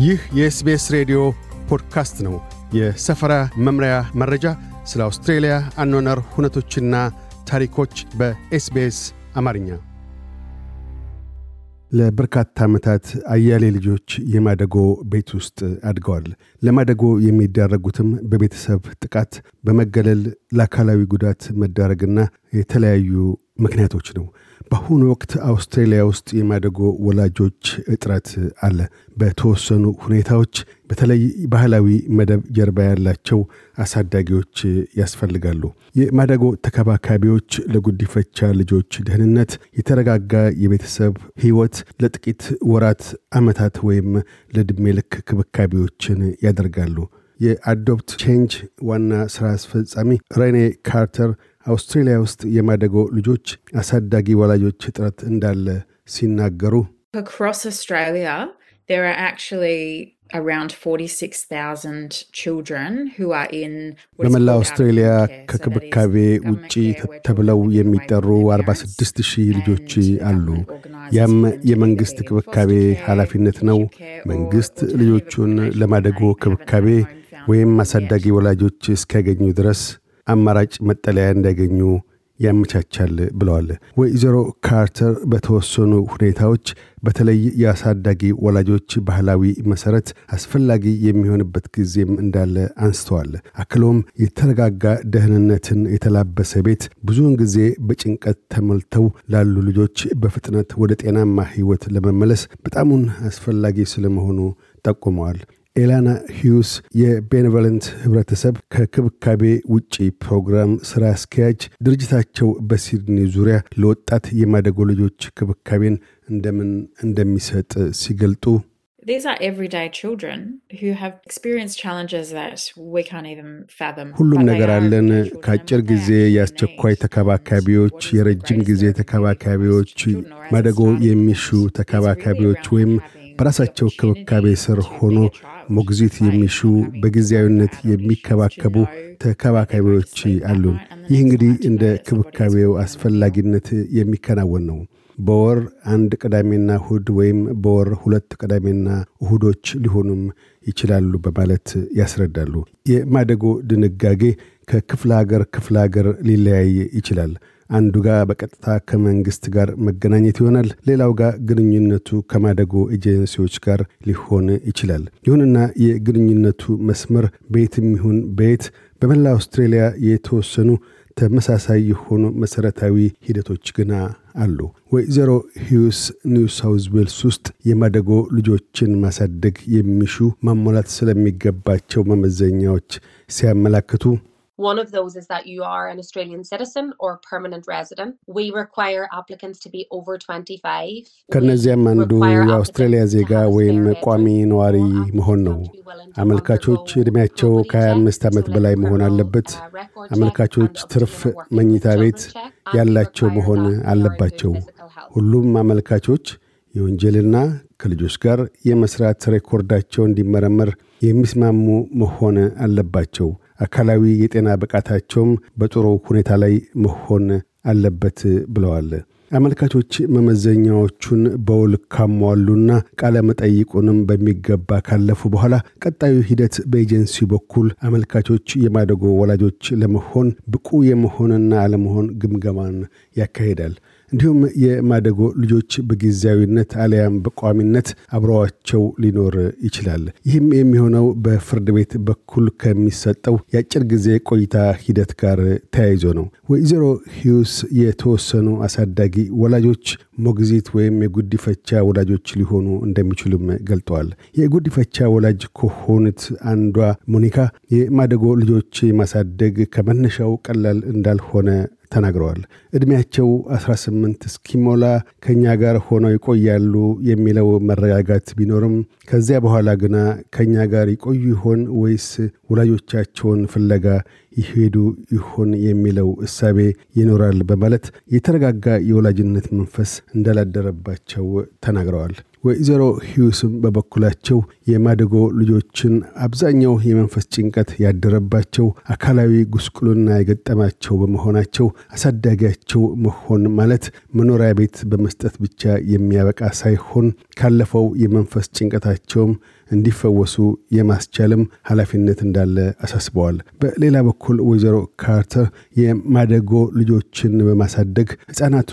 ይህ የ SBS ሬዲዮ ፖድካስት ነው። የሰፈራ መምሪያ መረጃ፣ ስለ አውስትሬልያ አኗነር ሁነቶችና ታሪኮች በ SBS አማርኛ። ለበርካታ ዓመታት አያሌ ልጆች የማደጎ ቤት ውስጥ አድገዋል። ለማደጎ የሚዳረጉትም በቤተሰብ ጥቃት፣ በመገለል፣ ለአካላዊ ጉዳት መዳረግና የተለያዩ ምክንያቶች ነው። በአሁኑ ወቅት አውስትራሊያ ውስጥ የማደጎ ወላጆች እጥረት አለ። በተወሰኑ ሁኔታዎች በተለይ ባህላዊ መደብ ጀርባ ያላቸው አሳዳጊዎች ያስፈልጋሉ። የማደጎ ተከባካቢዎች ለጉዲፈቻ ልጆች ደህንነት የተረጋጋ የቤተሰብ ሕይወት ለጥቂት ወራት፣ ዓመታት ወይም ለዕድሜ ልክ ክብካቤዎችን ያደርጋሉ። የ Adopt Change ዋና ሥራ አስፈጻሚ ሬኔ ካርተር አውስትሬልያ ውስጥ የማደጎ ልጆች አሳዳጊ ወላጆች እጥረት እንዳለ ሲናገሩ Across Australia, there are actually around 46,000 children who are in በመላ is ከክብካቤ ውጪ ተብለው የሚጠሩ away from their 46 ሺህ ልጆች አሉ። ያም የመንግሥት ክብካቤ ኃላፊነት ነው። መንግሥት ልጆቹን ለማደጎ ክብካቤ ወይም አሳዳጊ. ወላጆች እስኪያገኙ ድረስ አማራጭ መጠለያ እንዲያገኙ ያመቻቻል ብለዋል። ወይዘሮ ካርተር በተወሰኑ ሁኔታዎች በተለይ የአሳዳጊ ወላጆች ባህላዊ መሰረት አስፈላጊ የሚሆንበት ጊዜም እንዳለ አንስተዋል። አክሎም የተረጋጋ ደህንነትን የተላበሰ ቤት ብዙውን ጊዜ በጭንቀት ተሞልተው ላሉ ልጆች በፍጥነት ወደ ጤናማ ሕይወት ለመመለስ በጣሙን አስፈላጊ ስለመሆኑ ጠቁመዋል። ኤላና ሂውስ የቤኔቮለንት ህብረተሰብ ከክብካቤ ውጪ ፕሮግራም ስራ አስኪያጅ፣ ድርጅታቸው በሲድኒ ዙሪያ ለወጣት የማደጎ ልጆች ክብካቤን እንደምን እንደሚሰጥ ሲገልጡ These are everyday children who have experienced challenges that we can't even fathom. ሁሉም ነገር አለን። ከአጭር ጊዜ የአስቸኳይ ተከባካቢዎች፣ የረጅም ጊዜ ተከባካቢዎች፣ ማደጎ የሚሹ ተከባካቢዎች ወይም በራሳቸው ክብካቤ ስር ሆኖ ሞግዚት የሚሹ በጊዜያዊነት የሚከባከቡ ተከባካቢዎች አሉን። ይህ እንግዲህ እንደ ክብካቤው. አስፈላጊነት የሚከናወን ነው። በወር አንድ ቅዳሜና እሁድ ወይም በወር ሁለት ቅዳሜና እሁዶች ሊሆኑም ይችላሉ በማለት ያስረዳሉ። የማደጎ ድንጋጌ ከክፍለ ሀገር ክፍለ ሀገር ሊለያይ ይችላል። አንዱ ጋር በቀጥታ ከመንግስት ጋር መገናኘት ይሆናል። ሌላው ጋር ግንኙነቱ ከማደጎ ኤጀንሲዎች ጋር ሊሆን ይችላል። ይሁንና የግንኙነቱ መስመር በየትም ይሁን በየት በመላ አውስትሬልያ የተወሰኑ ተመሳሳይ የሆኑ መሠረታዊ ሂደቶች ግና አሉ። ወይዘሮ ሂውስ ኒው ሳውዝ ዌልስ ውስጥ የማደጎ ልጆችን ማሳደግ የሚሹ ማሟላት ስለሚገባቸው መመዘኛዎች ሲያመላክቱ One of those is that you are an Australian citizen or permanent resident. We require applicants to be over 25. ከእነዚያም We አንዱ የአውስትራሊያ ዜጋ ወይም ቋሚ. ነዋሪ መሆን ነው። አመልካቾች ዕድሜያቸው property ከ25 check, ዓመት በላይ መሆን አለበት። uh, አመልካቾች ትርፍ መኝታ ቤት ያላቸው መሆን አለባቸው።. ሁሉም አመልካቾች የወንጀልና ከልጆች ጋር የመስራት ሬኮርዳቸው እንዲመረመር የሚስማሙ መሆን አለባቸው። አካላዊ የጤና ብቃታቸውም በጥሩ ሁኔታ ላይ መሆን አለበት ብለዋል። አመልካቾች መመዘኛዎቹን በውል ካሟሉና ቃለ መጠይቁንም በሚገባ ካለፉ በኋላ ቀጣዩ ሂደት በኤጀንሲው በኩል አመልካቾች የማደጎ ወላጆች ለመሆን ብቁ የመሆንና አለመሆን ግምገማን ያካሂዳል። እንዲሁም የማደጎ ልጆች በጊዜያዊነት አሊያም በቋሚነት አብረዋቸው ሊኖር ይችላል። ይህም የሚሆነው በፍርድ ቤት በኩል ከሚሰጠው የአጭር ጊዜ ቆይታ ሂደት ጋር ተያይዞ ነው። ወይዘሮ ሂውስ የተወሰኑ አሳዳጊ ወላጆች ሞግዚት ወይም የጉዲፈቻ ወላጆች ሊሆኑ እንደሚችሉም ገልጠዋል። የጉዲፈቻ ወላጅ ከሆኑት አንዷ ሞኒካ የማደጎ ልጆች ማሳደግ ከመነሻው ቀላል እንዳልሆነ ተናግረዋል። ዕድሜያቸው 18 እስኪሞላ ከእኛ ጋር ሆነው ይቆያሉ የሚለው መረጋጋት ቢኖርም ከዚያ በኋላ ግና ከእኛ ጋር ይቆዩ ይሆን ወይስ ወላጆቻቸውን ፍለጋ ይሄዱ ይሆን የሚለው እሳቤ ይኖራል በማለት የተረጋጋ የወላጅነት መንፈስ እንዳላደረባቸው ተናግረዋል። ወይዘሮ ሂውስም በበኩላቸው የማደጎ ልጆችን አብዛኛው የመንፈስ ጭንቀት ያደረባቸው አካላዊ ጉስቁልና የገጠማቸው በመሆናቸው አሳዳጊያቸው መሆን ማለት መኖሪያ ቤት በመስጠት ብቻ የሚያበቃ ሳይሆን ካለፈው የመንፈስ ጭንቀታቸውም እንዲፈወሱ የማስቻልም ኃላፊነት እንዳለ አሳስበዋል። በሌላ በኩል ወይዘሮ ካርተር የማደጎ ልጆችን በማሳደግ ሕፃናቱ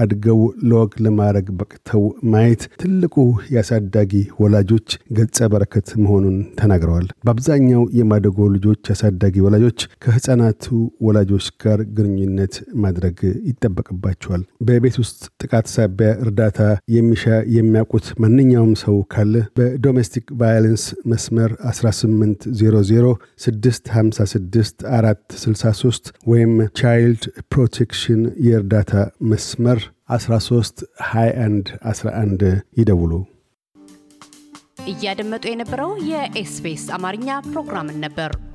አድገው ለወግ ለማድረግ በቅተው ማየት ትልቁ የአሳዳጊ ወላጆች ገጸ በረከት መሆኑን ተናግረዋል። በአብዛኛው የማደጎ ልጆች አሳዳጊ ወላጆች ከሕፃናቱ ወላጆች ጋር ግንኙነት ማድረግ ይጠበቅባቸዋል። በቤት ውስጥ ጥቃት ሳቢያ እርዳታ የሚሻ የሚያውቁት ማንኛውም ሰው ካለ በ domestic violence መስመር 1800 656 463 ወይም child protection የእርዳታ መስመር 13 21 11 ይደውሉ። እያደመጡ የነበረው የኤስቢኤስ አማርኛ ፕሮግራምን ነበር።